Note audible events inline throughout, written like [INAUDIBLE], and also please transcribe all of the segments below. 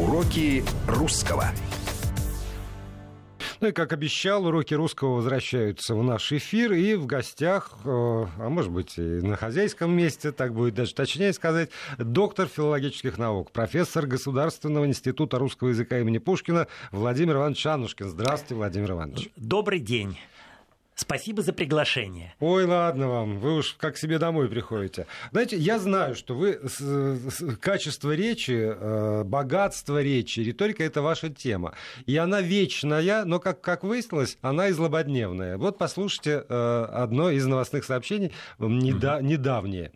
Уроки русского. Ну и, как обещал, уроки русского возвращаются в наш эфир. И в гостях, э, а может быть, и на хозяйском месте, так будет даже точнее сказать, доктор филологических наук, профессор Государственного института русского языка имени Пушкина Владимир Иванович Анушкин. Здравствуйте, Владимир Иванович. Добрый день. Спасибо за приглашение. Ой, ладно вам, вы уж как себе домой приходите. Знаете, я знаю, что вы качество речи, э, богатство речи, риторика это ваша тема. И она вечная, но, как, как выяснилось, она и злободневная. Вот послушайте э, одно из новостных сообщений, недавнее.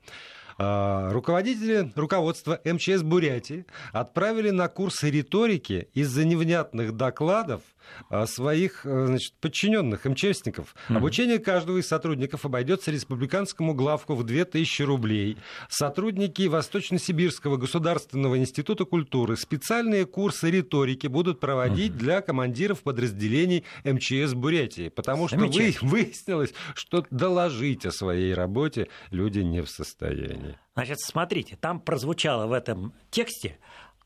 А, руководители руководства МЧС Бурятии отправили на курсы риторики из-за невнятных докладов своих э, значит, подчиненных МЧСников. Mm-hmm. Обучение каждого из сотрудников обойдется республиканскому главку в 2000 рублей. Сотрудники Восточно-Сибирского государственного института культуры специальные курсы риторики будут проводить mm-hmm. для командиров подразделений МЧС Бурятии, потому что вы, выяснилось, что доложить о своей работе люди не в состоянии. Значит, смотрите, там прозвучало в этом тексте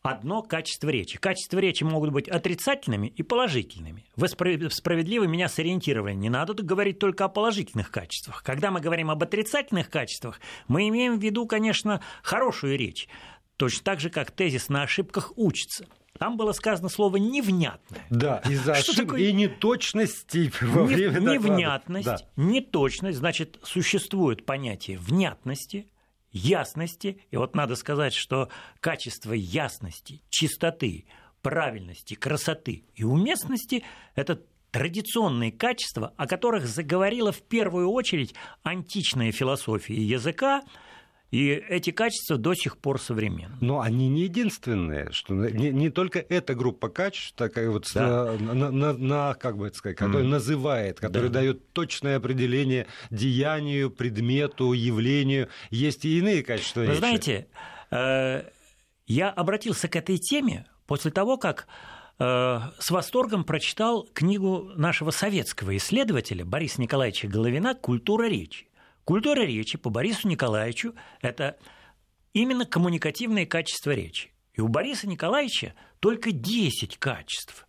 одно качество речи. Качества речи могут быть отрицательными и положительными. Вы справедливо меня сориентировали. Не надо говорить только о положительных качествах. Когда мы говорим об отрицательных качествах, мы имеем в виду, конечно, хорошую речь. Точно так же, как тезис на ошибках учится. Там было сказано слово невнятное. Да, из-за ошибок такое... и неточностей во время Невнятность, да. неточность, значит, существует понятие внятности – ясности. И вот надо сказать, что качество ясности, чистоты, правильности, красоты и уместности – это традиционные качества, о которых заговорила в первую очередь античная философия языка, и эти качества до сих пор современны. Но они не единственные, что не, не только эта группа качеств, такая вот да. на, на, на, как бы это сказать, которая mm. называет, которая да. дает точное определение деянию, предмету, явлению. Есть и иные качества. Вы речи. знаете, э, я обратился к этой теме после того, как э, с восторгом прочитал книгу нашего советского исследователя Бориса Николаевича Головина «Культура речи». Культура речи по Борису Николаевичу – это именно коммуникативные качества речи. И у Бориса Николаевича только 10 качеств.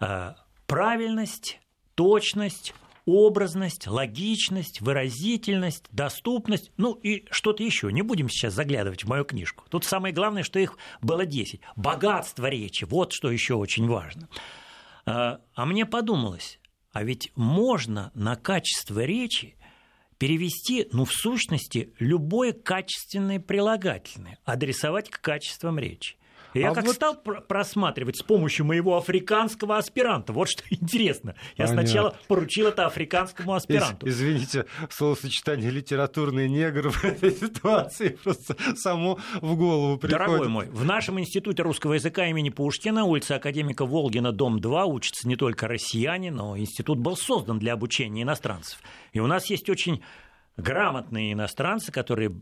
А, правильность, точность, образность, логичность, выразительность, доступность, ну и что-то еще. Не будем сейчас заглядывать в мою книжку. Тут самое главное, что их было 10. Богатство речи, вот что еще очень важно. А, а мне подумалось, а ведь можно на качество речи перевести, ну, в сущности, любое качественное прилагательное, адресовать к качествам речи. И я а как вот... стал просматривать с помощью моего африканского аспиранта. Вот что [LAUGHS] интересно. Я Понятно. сначала поручил это африканскому аспиранту. Извините, словосочетание литературный негр [LAUGHS] в этой ситуации просто само в голову приходит. Дорогой мой, в нашем институте русского языка имени Пушкина, улица Академика Волгина, дом 2, учатся не только россияне, но институт был создан для обучения иностранцев. И у нас есть очень грамотные иностранцы, которые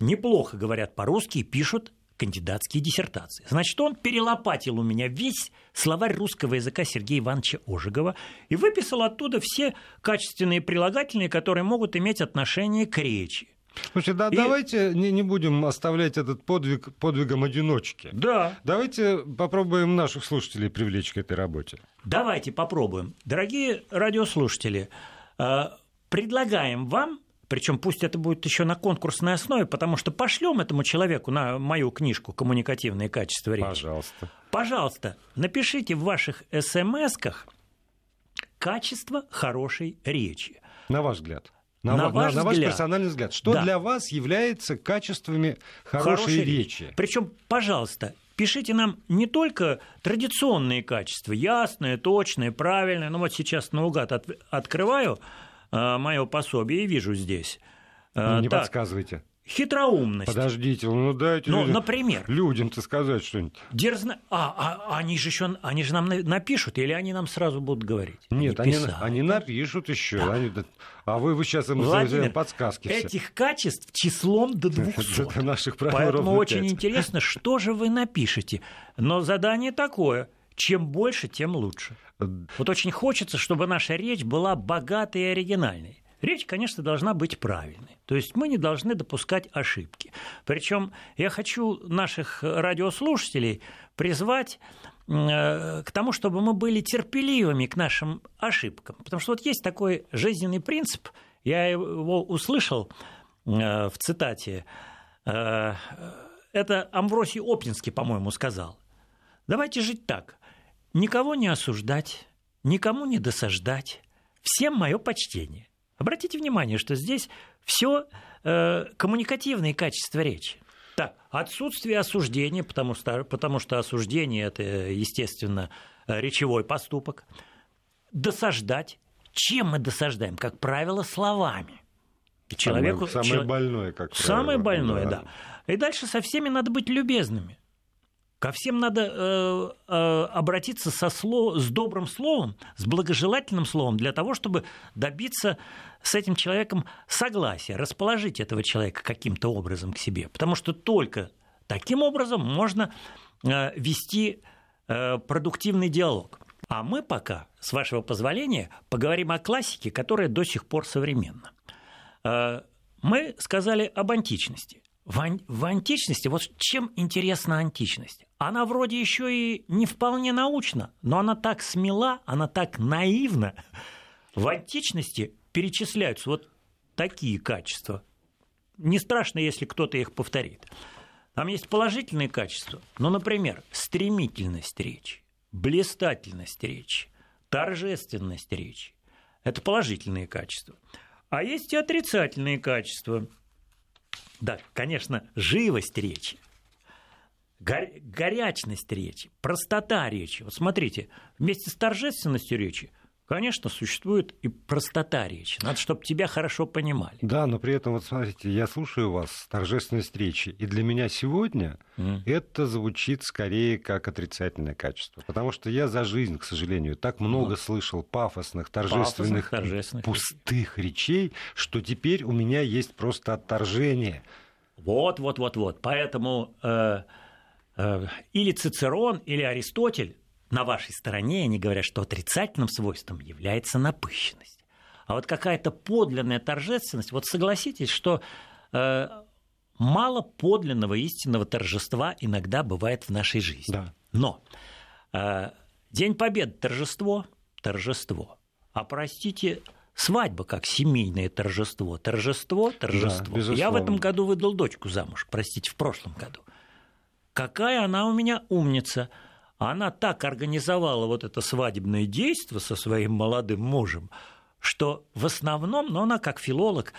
неплохо говорят по-русски и пишут кандидатские диссертации. Значит, он перелопатил у меня весь словарь русского языка Сергея Ивановича Ожегова и выписал оттуда все качественные прилагательные, которые могут иметь отношение к речи. Слушайте, да, и... давайте не, не будем оставлять этот подвиг подвигом одиночки. Да. Давайте попробуем наших слушателей привлечь к этой работе. Давайте попробуем. Дорогие радиослушатели, э, предлагаем вам причем пусть это будет еще на конкурсной основе, потому что пошлем этому человеку на мою книжку «Коммуникативные качества речи». Пожалуйста. Пожалуйста, напишите в ваших смс-ках качество хорошей речи. На ваш взгляд. На, на, ваш, на, на ваш персональный взгляд. Что да. для вас является качествами хорошей, хорошей речи? речи? Причем, пожалуйста, пишите нам не только традиционные качества, ясные, точные, правильные. Ну вот сейчас наугад от, открываю мое пособие и вижу здесь. Ну, не так, подсказывайте. Хитроумность. Подождите, ну дайте ну, людям, например, людям-то сказать что-нибудь. Дерзно... А, а, они же еще они же нам напишут, или они нам сразу будут говорить? Нет, они, они, они напишут еще. Да. Они... А вы, вы сейчас им Владимир, подсказки все. Этих качеств числом до 200. Это наших Поэтому очень интересно, что же вы напишете. Но задание такое – чем больше, тем лучше. Вот очень хочется, чтобы наша речь была богатой и оригинальной. Речь, конечно, должна быть правильной. То есть мы не должны допускать ошибки. Причем я хочу наших радиослушателей призвать э, к тому, чтобы мы были терпеливыми к нашим ошибкам. Потому что вот есть такой жизненный принцип, я его услышал э, в цитате, э, это Амвросий Оптинский, по-моему, сказал. Давайте жить так. Никого не осуждать, никому не досаждать, всем мое почтение. Обратите внимание, что здесь все э, коммуникативные качества речи. Так, отсутствие осуждения, потому что, потому что осуждение это, естественно, речевой поступок. Досаждать. Чем мы досаждаем? Как правило, словами. И человеку, самое, самое больное, как правило. Самое больное, да. да. И дальше со всеми надо быть любезными. Ко всем надо э, э, обратиться со слов, с добрым словом, с благожелательным словом для того, чтобы добиться с этим человеком согласия, расположить этого человека каким-то образом к себе. Потому что только таким образом можно э, вести э, продуктивный диалог. А мы пока, с вашего позволения, поговорим о классике, которая до сих пор современна. Э, мы сказали об античности. В, античности, вот чем интересна античность? Она вроде еще и не вполне научна, но она так смела, она так наивна. В античности перечисляются вот такие качества. Не страшно, если кто-то их повторит. Там есть положительные качества, ну, например, стремительность речи, блистательность речи, торжественность речи. Это положительные качества. А есть и отрицательные качества – да, конечно, живость речи, горячность речи, простота речи. Вот смотрите, вместе с торжественностью речи Конечно, существует и простота речи. Надо, чтобы тебя хорошо понимали. Да, но при этом, вот смотрите, я слушаю вас, торжественность речи, и для меня сегодня mm. это звучит скорее как отрицательное качество. Потому что я за жизнь, к сожалению, так много mm. слышал пафосных, торжественных, пафосных, торжественных пустых речей, что теперь у меня есть просто отторжение. Вот, вот, вот, вот. Поэтому э, э, или Цицерон, или Аристотель на вашей стороне, они говорят, что отрицательным свойством является напыщенность. А вот какая-то подлинная торжественность, вот согласитесь, что э, мало подлинного истинного торжества иногда бывает в нашей жизни. Да. Но э, День Победы торжество, торжество. А простите, свадьба как семейное торжество, торжество, торжество. Да, Я в этом году выдал дочку замуж, простите, в прошлом году. Какая она у меня умница – она так организовала вот это свадебное действие со своим молодым мужем, что в основном, но она как филолог,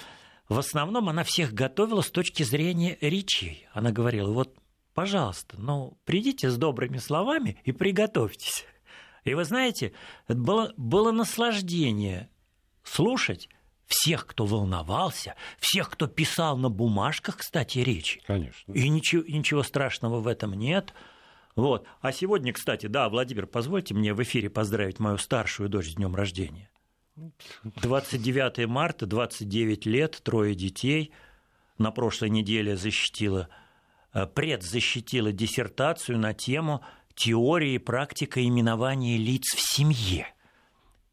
в основном она всех готовила с точки зрения речей. Она говорила, вот, пожалуйста, ну, придите с добрыми словами и приготовьтесь. И вы знаете, это было, было наслаждение слушать всех, кто волновался, всех, кто писал на бумажках, кстати, речи. Конечно. И ничего, ничего страшного в этом нет. Вот. А сегодня, кстати, да, Владимир, позвольте мне в эфире поздравить мою старшую дочь с днем рождения. 29 марта, 29 лет, трое детей. На прошлой неделе защитила, э, предзащитила диссертацию на тему теории и практика именования лиц в семье.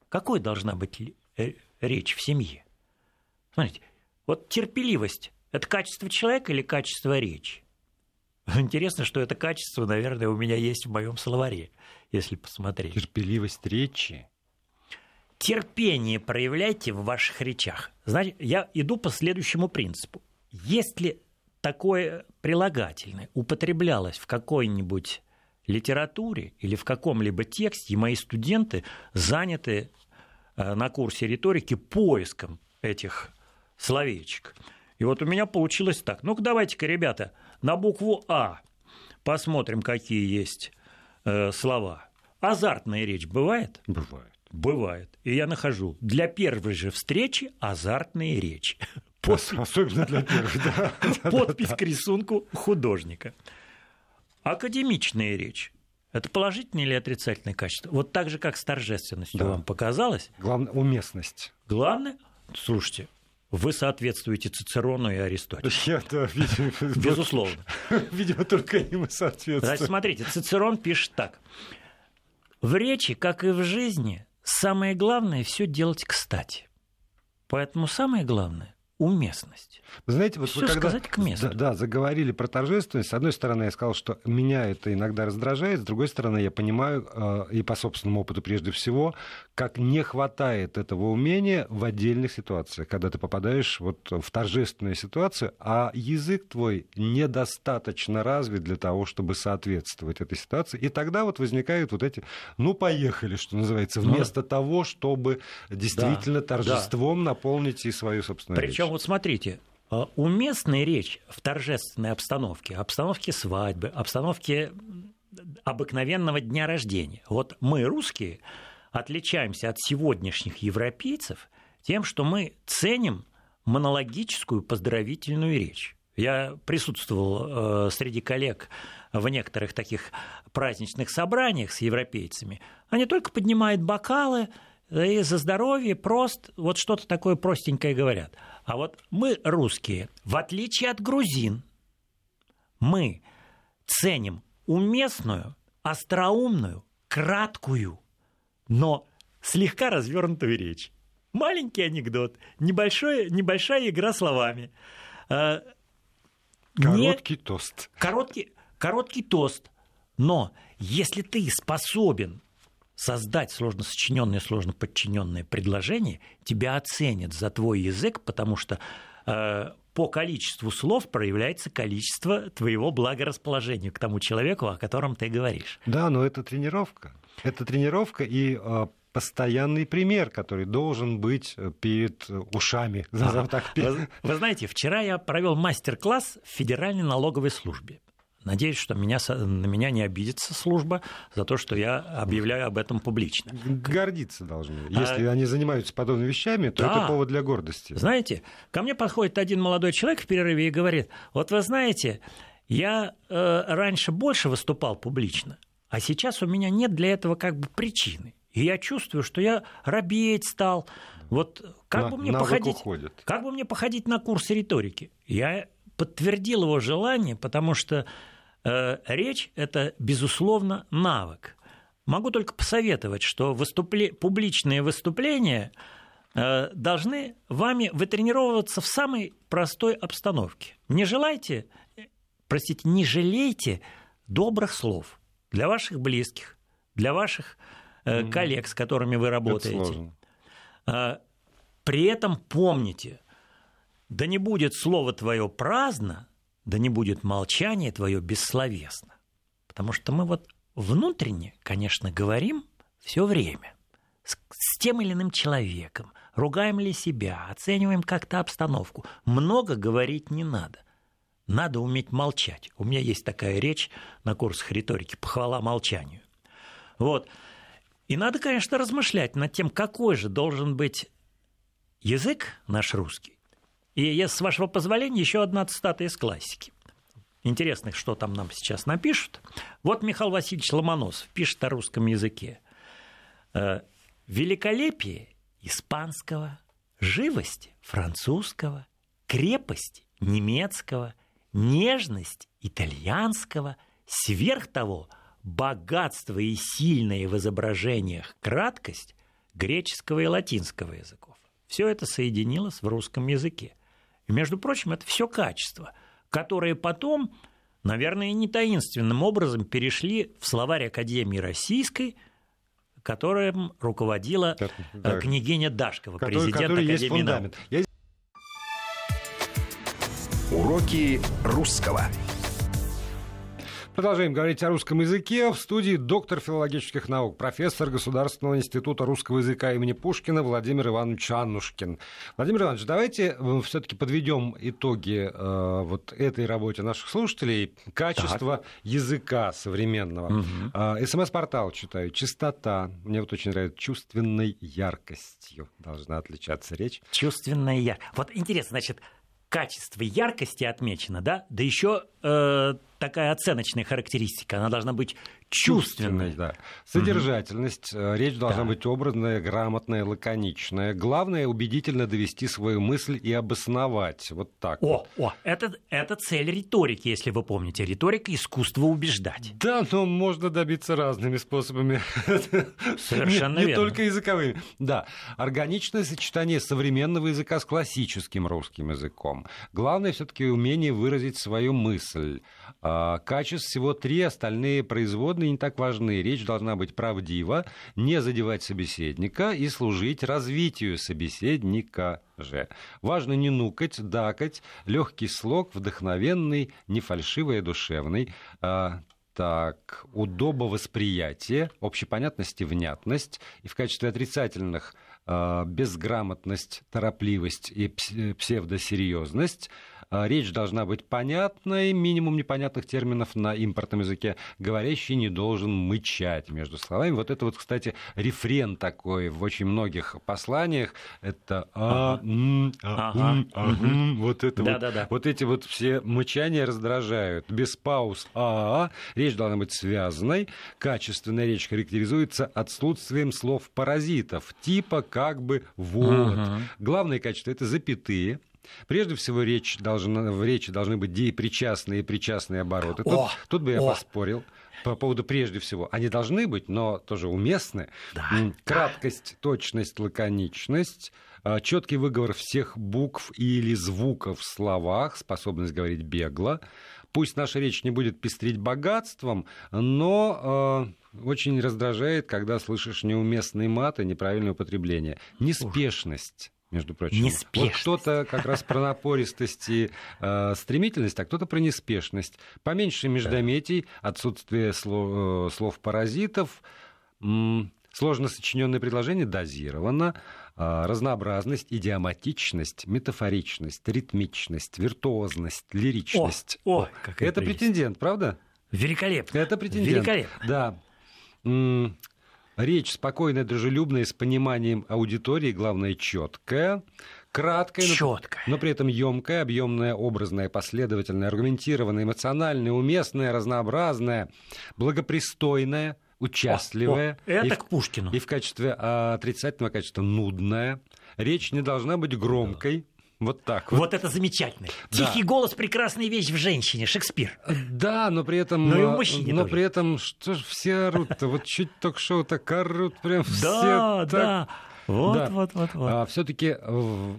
Какой должна быть э, речь в семье? Смотрите, вот терпеливость – это качество человека или качество речи? [LAUGHS] Интересно, что это качество, наверное, у меня есть в моем словаре, если посмотреть. Терпеливость речи. Терпение проявляйте в ваших речах. Значит, я иду по следующему принципу. Если такое прилагательное употреблялось в какой-нибудь литературе или в каком-либо тексте, и мои студенты заняты э, на курсе риторики поиском этих словечек. И вот у меня получилось так. Ну-ка, давайте-ка, ребята, на букву А посмотрим, какие есть э, слова. Азартная речь бывает? Бывает. Бывает. И я нахожу для первой же встречи азартные речи. [LAUGHS] Подпись, Особенно для первой, да. [LAUGHS] Подпись к рисунку художника. Академичная речь. Это положительное или отрицательное качество? Вот так же, как с торжественностью да. вам показалось. Главное, уместность. Главное, слушайте, вы соответствуете Цицерону и Аристотелю. Я, да, видимо, [LAUGHS] Безусловно. Видимо, только им и соответствует. Значит, смотрите, Цицерон пишет так. В речи, как и в жизни, самое главное все делать кстати. Поэтому самое главное уместность. Вы знаете, вот Всё вы когда сказать к месту. Да, да, заговорили про торжественность, с одной стороны, я сказал, что меня это иногда раздражает, с другой стороны, я понимаю, э, и по собственному опыту прежде всего, как не хватает этого умения в отдельных ситуациях, когда ты попадаешь вот в торжественную ситуацию, а язык твой недостаточно развит для того, чтобы соответствовать этой ситуации, и тогда вот возникают вот эти, ну, поехали, что называется, Ну, вместо того, чтобы действительно торжеством наполнить и свою собственную. Причем вот смотрите, э, уместная речь в торжественной обстановке, обстановке свадьбы, обстановке обыкновенного дня рождения. Вот мы, русские, отличаемся от сегодняшних европейцев тем, что мы ценим монологическую поздравительную речь. Я присутствовал э, среди коллег в некоторых таких праздничных собраниях с европейцами. Они только поднимают бокалы и за здоровье прост, вот что-то такое простенькое говорят. А вот мы, русские, в отличие от грузин, мы ценим уместную, остроумную, краткую, но слегка развернутую речь. Маленький анекдот, небольшой, небольшая игра словами. Не- Короткий тост. короткий, короткий тост. Но если ты способен создать сложно сочиненное, сложно подчиненное предложение, тебя оценят за твой язык, потому что э, по количеству слов проявляется количество твоего благорасположения к тому человеку, о котором ты говоришь. Да, но это тренировка. Это тренировка и э, постоянный пример, который должен быть э, перед э, ушами. [LAUGHS] Вы знаете, вчера я провел мастер-класс в Федеральной налоговой службе. Надеюсь, что меня, на меня не обидится служба за то, что я объявляю об этом публично. Гордиться должны. Если они занимаются подобными вещами, то А. Да. это повод для гордости. Знаете, ко мне подходит один молодой человек в перерыве и говорит, вот вы знаете, я э, раньше больше выступал публично, а сейчас у меня нет для этого как бы причины. И я чувствую, что я робеть стал. Вот как На- бы мне походить, уходит. как бы мне походить на курсы риторики? Я подтвердил его желание, потому что э, речь это безусловно навык. Могу только посоветовать, что выступле- публичные выступления э, должны вами вытренировываться в самой простой обстановке. Не желайте, э, простите, не жалейте добрых слов для ваших близких, для ваших э, коллег, с которыми вы работаете. А, При этом помните, да не будет слово твое праздно, да не будет молчание твое бессловесно. Потому что мы вот внутренне, конечно, говорим все время с, с тем или иным человеком, ругаем ли себя, оцениваем как-то обстановку. Много говорить не надо. Надо уметь молчать. У меня есть такая речь на курсах риторики «Похвала молчанию». Вот. И надо, конечно, размышлять над тем, какой же должен быть язык наш русский. И я, с вашего позволения, еще одна цитата из классики. Интересно, что там нам сейчас напишут. Вот Михаил Васильевич Ломоносов пишет о русском языке. Э, Великолепие испанского, живость французского, крепость немецкого, нежность итальянского, сверх того богатство и сильное в изображениях краткость греческого и латинского языков. Все это соединилось в русском языке. И, между прочим, это все качества, которые потом, наверное, не таинственным образом перешли в словарь Академии Российской, которым руководила э, да. княгиня Дашкова, Который, президент который Академии наук. Уроки русского. Продолжаем говорить о русском языке. В студии доктор филологических наук, профессор Государственного института русского языка имени Пушкина Владимир Иванович Аннушкин. Владимир Иванович, давайте все-таки подведем итоги э, вот этой работе наших слушателей. Качество языка современного. Э, СМС-портал читаю. Чистота. Мне вот очень нравится. Чувственной яркостью должна отличаться речь. Чувственная яркость. Вот интересно, значит, качество яркости отмечено, да? Да еще такая оценочная характеристика. Она должна быть чувственной. да. Содержательность. Угу. Речь должна да. быть образная, грамотная, лаконичная. Главное убедительно довести свою мысль и обосновать. Вот так. О, вот. о, это, это цель риторики, если вы помните. Риторика искусство убеждать. Да, но можно добиться разными способами. Совершенно не, верно. Не только языковыми. Да. Органичное сочетание современного языка с классическим русским языком. Главное все-таки умение выразить свою мысль. А, качеств всего три, остальные производные не так важны. Речь должна быть правдива, не задевать собеседника и служить развитию собеседника же. Важно не нукать, дакать, легкий слог, вдохновенный, не фальшивый, а душевный. А, так, удобовосприятие, общепонятность и внятность. И в качестве отрицательных а, безграмотность, торопливость и псевдосерьезность – речь должна быть понятной, минимум непонятных терминов на импортном языке. Говорящий не должен мычать между словами. Вот это вот, кстати, рефрен такой в очень многих посланиях. Это а, а, вот это вот, вот эти вот все мычания раздражают. Без пауз а, а. Речь должна быть связанной. Качественная речь характеризуется отсутствием слов-паразитов, типа как бы вот. Главное качество это запятые Прежде всего, речь должна, в речи должны быть деепричастные и причастные обороты. Тут, о, тут бы я о. поспорил по поводу прежде всего. Они должны быть, но тоже уместны. Да. Краткость, точность, лаконичность, а, четкий выговор всех букв или звуков в словах, способность говорить бегло. Пусть наша речь не будет пестрить богатством, но э, очень раздражает, когда слышишь неуместные маты, неправильное употребление. Неспешность между прочим. Неспешность. Вот кто-то как раз про напористость и э, стремительность, а кто-то про неспешность. Поменьше междометий, отсутствие слов, э, слов-паразитов, м- сложно сочиненное предложение дозировано, э, разнообразность, идиоматичность, метафоричность, ритмичность, виртуозность, лиричность. О, о, Это прелесть. претендент, правда? Великолепно. Это претендент. Великолепно. Да. Речь спокойная, дружелюбная, с пониманием аудитории, главное, четкая. Краткая, Четкая. Но, но при этом емкая, объемная, образная, последовательная, аргументированная, эмоциональная, уместная, разнообразная, благопристойная, участливая. О, о, это и к Пушкину. И в качестве а, отрицательного качества нудная. Речь не должна быть громкой. Да вот так вот. Вот это замечательно. Да. Тихий голос прекрасная вещь в женщине, Шекспир. Да, но при этом. Но и в мужчине Но тоже. при этом что ж все орут-то? Вот чуть ток-шоу так орут прям все. Да, так... да. Вот, да. вот, вот, вот. А, все-таки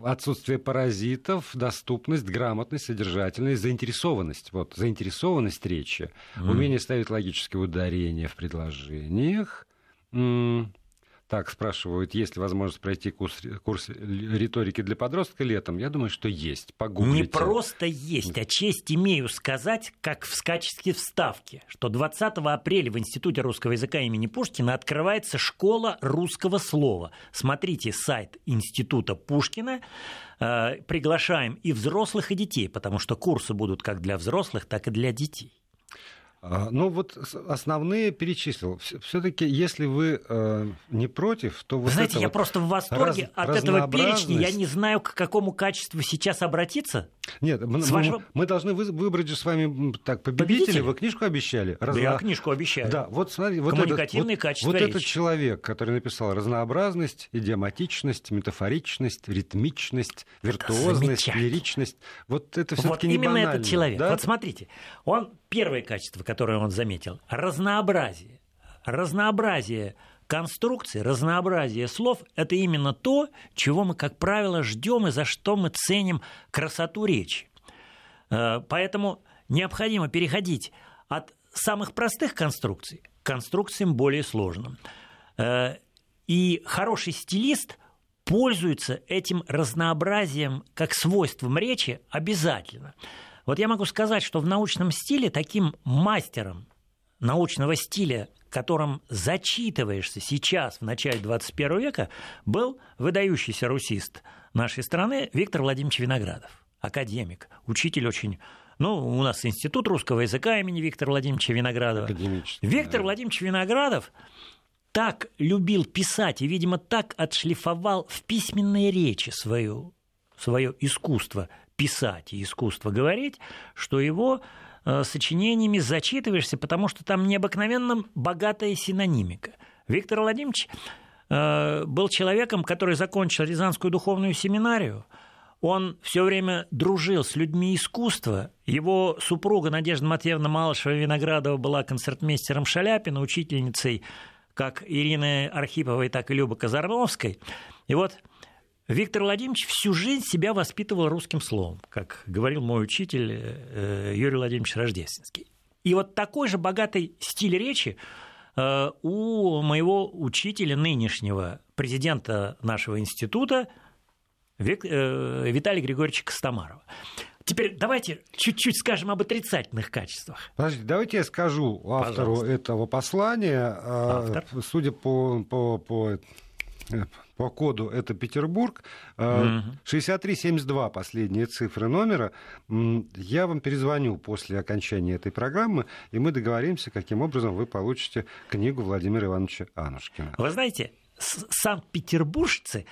отсутствие паразитов, доступность, грамотность, содержательность, заинтересованность. Вот, заинтересованность речи, mm. умение ставить логические ударения в предложениях. Так, спрашивают, есть ли возможность пройти курс, курс риторики для подростка летом? Я думаю, что есть. Погуглите. Не просто есть, а честь имею сказать, как в качестве вставки, что 20 апреля в Институте русского языка имени Пушкина открывается школа русского слова. Смотрите сайт Института Пушкина. Э, приглашаем и взрослых, и детей, потому что курсы будут как для взрослых, так и для детей. А, ну вот основные перечислил. Все-таки, если вы э, не против, то вот знаете, я вот просто в восторге раз, от этого перечня. Я не знаю, к какому качеству сейчас обратиться. Нет, мы, вашего... мы должны выбрать же с вами так победителя. Победитель? Вы книжку обещали? Разно... Да, я книжку обещаю. Да, вот смотри, вот Коммуникативные этот, качества Вот, вот этот человек, который написал разнообразность, идиоматичность, метафоричность, ритмичность, виртуозность, лиричность. Вот это все-таки вот не именно банально, этот человек. Да? Вот смотрите, он первое качество, которое он заметил, разнообразие. Разнообразие конструкции, разнообразие слов – это именно то, чего мы, как правило, ждем и за что мы ценим красоту речи. Э, поэтому необходимо переходить от самых простых конструкций к конструкциям более сложным. Э, и хороший стилист пользуется этим разнообразием как свойством речи обязательно. Вот я могу сказать, что в научном стиле таким мастером научного стиля, которым зачитываешься сейчас, в начале 21 века, был выдающийся русист нашей страны Виктор Владимирович Виноградов, академик, учитель очень ну, у нас Институт русского языка имени Виктора Владимировича Виноградова. Виктор да. Владимирович Виноградов так любил писать и, видимо, так отшлифовал в письменной речи свою, свое искусство писать и искусство говорить, что его сочинениями зачитываешься, потому что там необыкновенно богатая синонимика. Виктор Владимирович э, был человеком, который закончил Рязанскую духовную семинарию. Он все время дружил с людьми искусства. Его супруга Надежда Матвеевна Малышева-Виноградова была концертмейстером Шаляпина, учительницей как Ирины Архиповой, так и Любы Казарновской. И вот Виктор Владимирович всю жизнь себя воспитывал русским словом, как говорил мой учитель э, Юрий Владимирович Рождественский. И вот такой же богатый стиль речи э, у моего учителя нынешнего, президента нашего института, э, Виталия Григорьевича Костомарова. Теперь давайте чуть-чуть скажем об отрицательных качествах. Подождите, давайте я скажу автору Пожалуйста. этого послания. Автор. Судя по, по, по по коду это Петербург. 6372 э, последние цифры номера. Я вам перезвоню после окончания этой программы, и мы договоримся, каким образом вы получите книгу Владимира Ивановича Анушкина. Вы знаете, санкт-петербуржцы,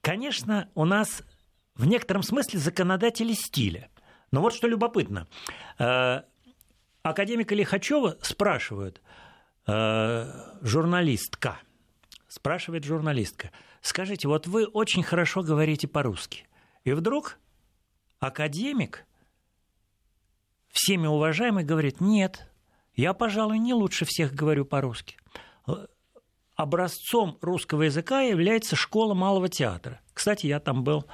конечно, у нас в некотором смысле законодатели стиля. Но вот что любопытно. Э, академика Лихачева спрашивают, э, журналистка – спрашивает журналистка, скажите, вот вы очень хорошо говорите по-русски. И вдруг академик, всеми уважаемый, говорит, нет, я, пожалуй, не лучше всех говорю по-русски. Образцом русского языка является школа малого театра. Кстати, я там был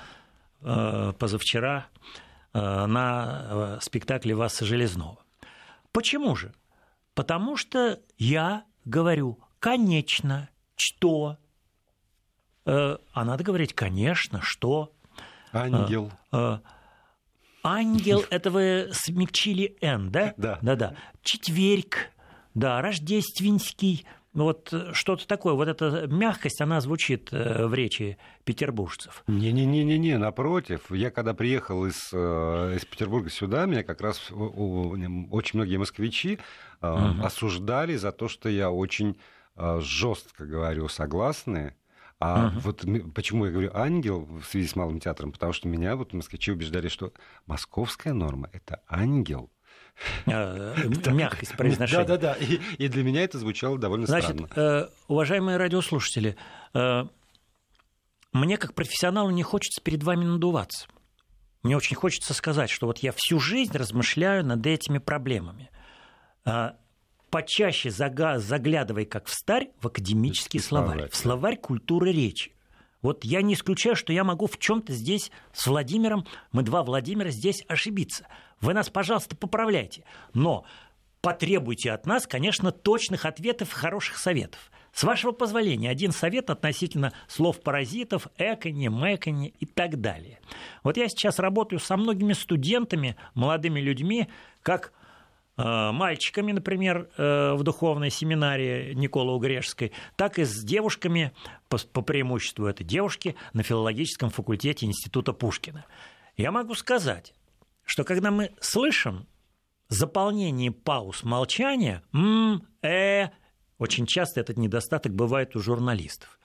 э, позавчера э, на э, спектакле Васа Железного. Почему же? Потому что я говорю, конечно, что? Э, а надо говорить, конечно, что? Ангел. Э, э, ангел, это вы смягчили «н», да? [LAUGHS] Да. Да-да. Четверг, да, рождественский, вот что-то такое, вот эта мягкость, она звучит в речи петербуржцев. Не-не-не-не, напротив. Я когда приехал из, из Петербурга сюда, меня как раз очень многие москвичи угу. осуждали за то, что я очень жестко говорю согласные, а uh-huh. вот почему я говорю ангел в связи с малым театром, потому что меня вот москвичи убеждали, что московская норма это ангел. [LAUGHS] А, мягкость произношения. Да, да, да. И, и для меня это звучало довольно Значит, странно. Э, уважаемые радиослушатели, э, мне как профессионалу не хочется перед вами надуваться. Мне очень хочется сказать, что вот я всю жизнь размышляю над этими проблемами. Почаще заглядывай, как в старь, в академический словарь, в словарь культуры речи. Вот я не исключаю, что я могу в чем-то здесь с Владимиром, мы два Владимира здесь ошибиться. Вы нас, пожалуйста, поправляйте. Но потребуйте от нас, конечно, точных ответов и хороших советов. С вашего позволения, один совет относительно слов паразитов, экони, мэкони и так далее. Вот я сейчас работаю со многими студентами, молодыми людьми, как мальчиками, например, э, в духовной семинарии Никола Угрешской, так и с девушками, по, по преимуществу это девушки, на филологическом факультете Института Пушкина. Я могу сказать, что когда мы слышим заполнение пауз молчания, м, э, очень часто этот недостаток бывает у журналистов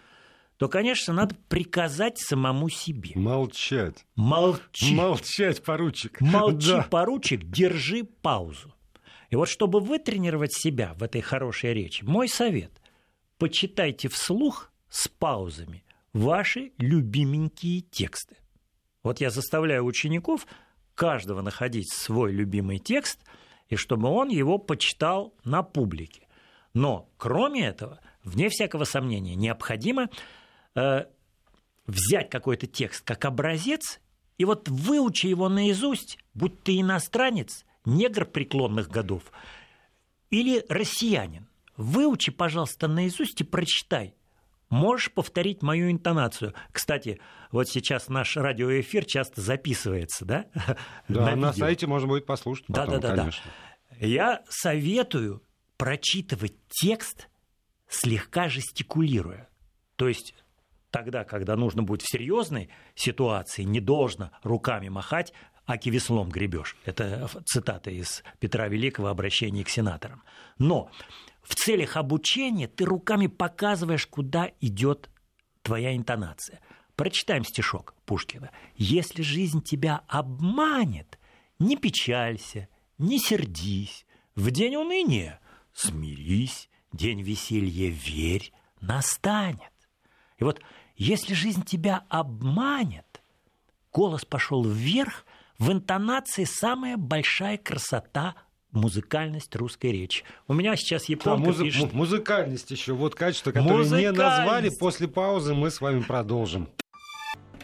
то, конечно, надо приказать самому себе. Молчать. Молчи. Молчать, поручик. Молчи, да. поручик, держи паузу. И вот чтобы вытренировать себя в этой хорошей речи, мой совет – почитайте вслух с паузами ваши любименькие тексты. Вот я заставляю учеников каждого находить свой любимый текст, и чтобы он его почитал на публике. Но, кроме этого, вне всякого сомнения, необходимо э, взять какой-то текст как образец и вот выучи его наизусть, будь ты иностранец негр преклонных годов или россиянин. Выучи, пожалуйста, наизусть и прочитай. Можешь повторить мою интонацию. Кстати, вот сейчас наш радиоэфир часто записывается, да? [LAUGHS] Да, на, на сайте можно будет послушать. Да, потом, да, да, конечно. да. Я советую прочитывать текст, слегка жестикулируя. То есть тогда, когда нужно будет в серьезной ситуации, не должно руками махать, аки веслом гребешь. Это цитата из Петра Великого обращения к сенаторам. Но в целях обучения ты руками показываешь, куда идет твоя интонация. Прочитаем стишок Пушкина. «Если жизнь тебя обманет, не печалься, не сердись, в день уныния смирись, день веселья верь, настанет. И вот если жизнь тебя обманет, голос пошел вверх, в интонации самая большая красота музыкальность русской речи. У меня сейчас японка а, музы- пишет... Музыкальность еще, вот качество, которое не назвали. После паузы мы с вами продолжим.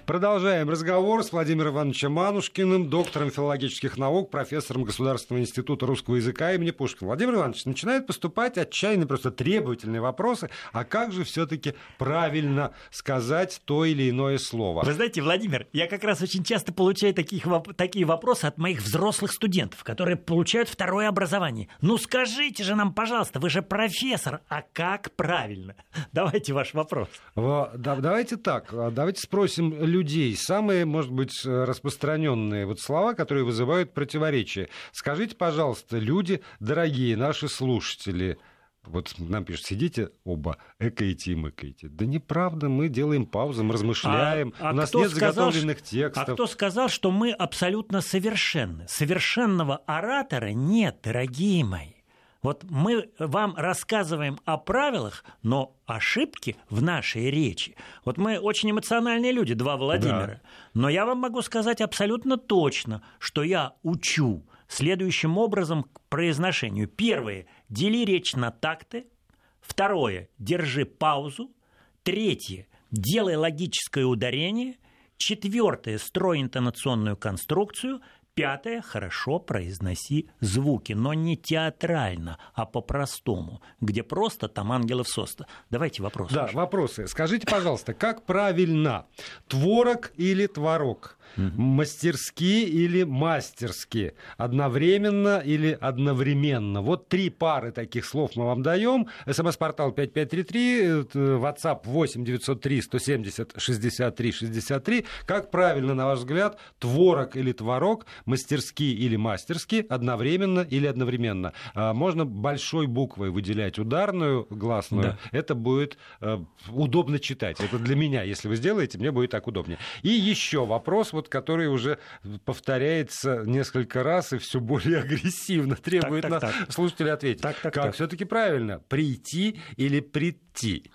Продолжаем разговор с Владимиром Ивановичем Манушкиным, доктором филологических наук, профессором Государственного института русского языка имени Пушкина. Владимир Иванович, начинают поступать отчаянные, просто требовательные вопросы, а как же все-таки правильно сказать то или иное слово? Вы знаете, Владимир, я как раз очень часто получаю таких, такие вопросы от моих взрослых студентов, которые получают второе образование. Ну скажите же нам, пожалуйста, вы же профессор, а как правильно? [LAUGHS] Давайте ваш вопрос. Давайте так, давайте спросим людей самые, может быть, распространенные вот слова, которые вызывают противоречия. Скажите, пожалуйста, люди, дорогие наши слушатели, вот нам пишут, сидите оба, экаете и мыкаете. Да неправда, мы делаем паузу, мы размышляем, а, а у нас нет сказал, заготовленных текстов. А кто сказал, что мы абсолютно совершенны? Совершенного оратора нет, дорогие мои. Вот мы вам рассказываем о правилах, но ошибки в нашей речи. Вот мы очень эмоциональные люди, два Владимира. Да. Но я вам могу сказать абсолютно точно, что я учу следующим образом к произношению. Первое – дели речь на такты. Второе – держи паузу. Третье – делай логическое ударение. Четвертое – строй интонационную конструкцию. Пятое, хорошо произноси звуки, но не театрально, а по-простому, где просто там ангелов соста. Давайте вопросы. Да, вопросы. Скажите, пожалуйста, как правильно, творог или творог? Мастерски или мастерски? Одновременно или одновременно? Вот три пары таких слов мы вам даем. СМС-портал 5533, WhatsApp 8 903 170 63 63. Как правильно, на ваш взгляд, творог или творог, мастерски или мастерски, одновременно или одновременно? А, можно большой буквой выделять ударную, гласную. Да. Это будет э, удобно читать. Это для меня, если вы сделаете, мне будет так удобнее. И еще вопрос вот, который уже повторяется несколько раз и все более [LAUGHS] агрессивно требует так, так, нас так. слушателей ответить. Так, так, как так. все-таки правильно? Прийти или прийти?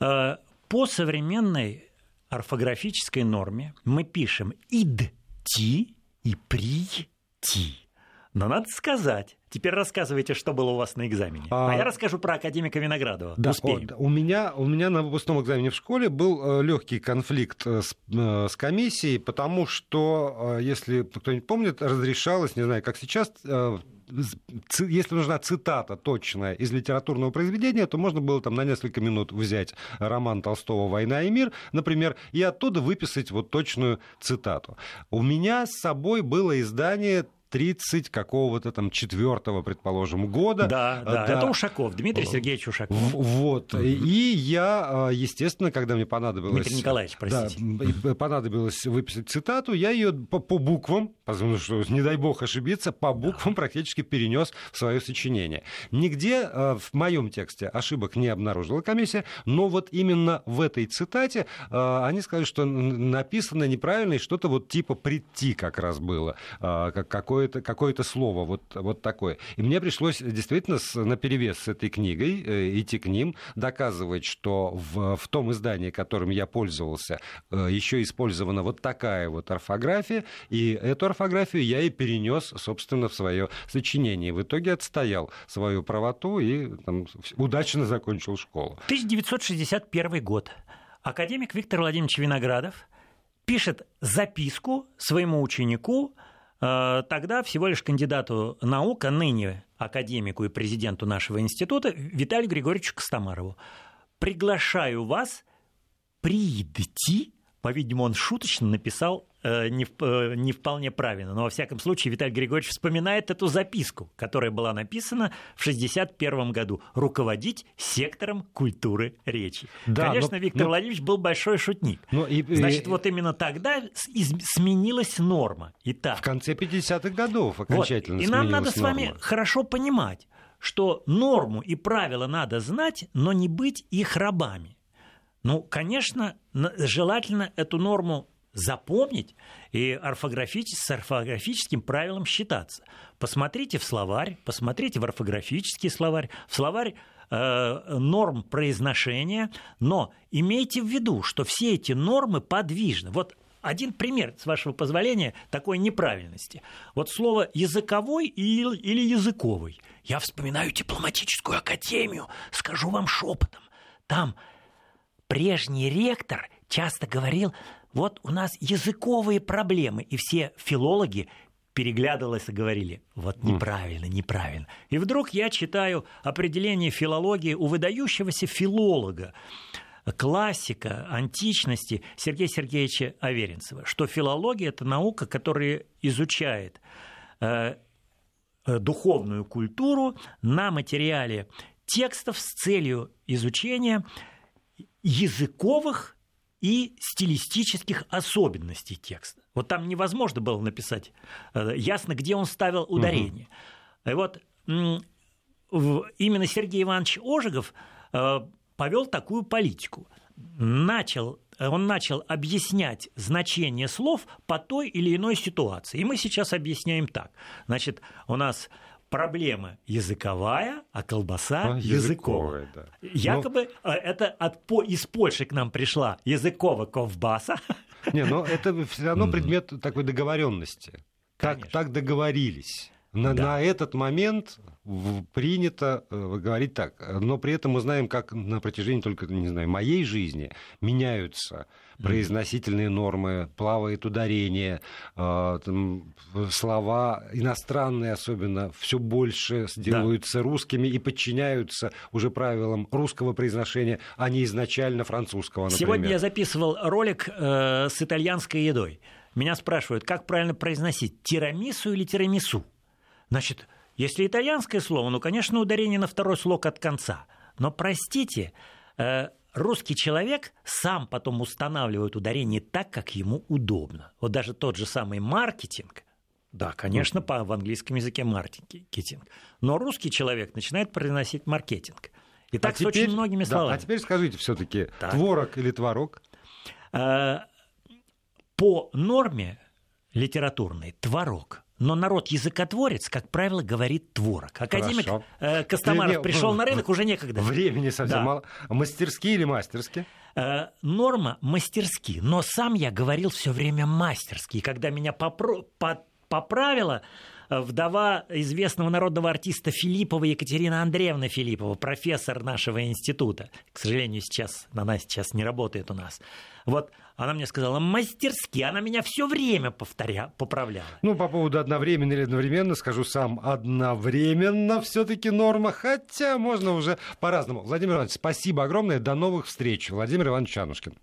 Э, по современной орфографической норме мы пишем идти и прийти. Но надо сказать, Теперь рассказывайте, что было у вас на экзамене. А, а я расскажу про академика Виноградова. Да, Успеем. У меня, у меня на выпускном экзамене в школе был э, легкий конфликт э, с, э, с комиссией, потому что, если кто-нибудь помнит, разрешалось, не знаю, как сейчас, если нужна цитата точная из литературного произведения, то можно было там на несколько минут взять роман Толстого «Война и мир», например, и оттуда выписать вот точную цитату. У меня с собой было издание 30 какого-то там четвертого, предположим, года. Да, да, да. это Ушаков, Дмитрий Сергеевич Ушаков. Вот. Угу. И я, а, естественно, когда мне понадобилось... Дмитрий Николаевич, простите. Да, понадобилось выписать цитату, я ее по, по буквам, потому что, не дай бог ошибиться, по буквам практически перенес в свое сочинение. Нигде а, в моем тексте ошибок не обнаружила комиссия, но вот именно в этой цитате а, они сказали, что написано неправильно, и что-то вот типа «прийти» как раз было, как какое какое-то какое слово вот, вот такое. И мне пришлось действительно с, наперевес с этой книгой э, идти к ним, доказывать, что в, в том издании, которым я пользовался, э, еще использована вот такая вот орфография, и эту орфографию я и перенес, собственно, в свое сочинение. В итоге отстоял свою правоту и там, удачно закончил школу. 1961 год. Академик Виктор Владимирович Виноградов пишет записку своему ученику тогда всего лишь кандидату наук, а ныне академику и президенту нашего института Виталию Григорьевичу Костомарову. Приглашаю вас прийти по-видимому, он шуточно написал э, не, э, не вполне правильно, но во всяком случае Виталий Григорьевич вспоминает эту записку, которая была написана в 1961 году «Руководить сектором культуры речи». Да, Конечно, но, Виктор но... Владимирович был большой шутник. Но и, Значит, и... вот именно тогда сменилась норма. Итак, в конце 50-х годов окончательно вот. И нам надо норма. с вами хорошо понимать, что норму и правила надо знать, но не быть их рабами. Ну, конечно, желательно эту норму запомнить и орфографич... с орфографическим правилом считаться. Посмотрите в словарь, посмотрите в орфографический словарь, в словарь э, норм произношения, но имейте в виду, что все эти нормы подвижны. Вот один пример, с вашего позволения, такой неправильности. Вот слово «языковой» или «языковый». Я вспоминаю дипломатическую академию, скажу вам шепотом. Там прежний ректор часто говорил, вот у нас языковые проблемы, и все филологи переглядывались и говорили, вот неправильно, неправильно. И вдруг я читаю определение филологии у выдающегося филолога, классика античности Сергея Сергеевича Аверинцева, что филология – это наука, которая изучает э, э, духовную культуру на материале текстов с целью изучения языковых и стилистических особенностей текста. Вот там невозможно было написать э, ясно, где он ставил ударение. Угу. И вот именно Сергей Иванович Ожегов э, повел такую политику. Начал, он начал объяснять значение слов по той или иной ситуации. И мы сейчас объясняем так. Значит, у нас проблема языковая, а колбаса а, языковая. языковая да. Якобы Но... Э, это от, по, из Польши к нам пришла языковая ковбаса. [LAUGHS] Не, но это все равно предмет такой договоренности. Так, так договорились. На, да. на этот момент принято э, говорить так. Но при этом мы знаем, как на протяжении только, не знаю, моей жизни меняются произносительные нормы, плавает ударение, э, там, слова иностранные особенно все больше делаются да. русскими и подчиняются уже правилам русского произношения, а не изначально французского, например. Сегодня я записывал ролик э, с итальянской едой. Меня спрашивают, как правильно произносить, тирамису или тирамису? Значит, если итальянское слово, ну, конечно, ударение на второй слог от конца. Но, простите, э, русский человек сам потом устанавливает ударение так, как ему удобно. Вот даже тот же самый маркетинг, да, конечно, по, в английском языке маркетинг. Но русский человек начинает произносить маркетинг. И так а с теперь, очень многими словами. Да, а теперь скажите все-таки, творог или творог? Э, по норме литературной творог но народ языкотворец, как правило, говорит творог. Академик э, Костомаров не, пришел на рынок, [LAUGHS] уже некогда. Времени совсем да. мало. Мастерские или мастерские? Э, норма мастерски, но сам я говорил все время мастерски. когда меня попро- по- поправила э, вдова известного народного артиста Филиппова Екатерина Андреевна Филиппова, профессор нашего института. К сожалению, сейчас она сейчас не работает у нас. Вот она мне сказала мастерски, она меня все время повторя, поправляла. Ну, по поводу одновременно или одновременно, скажу сам, одновременно все-таки норма, хотя можно уже по-разному. Владимир Иванович, спасибо огромное, до новых встреч. Владимир Иванович Чанушкин.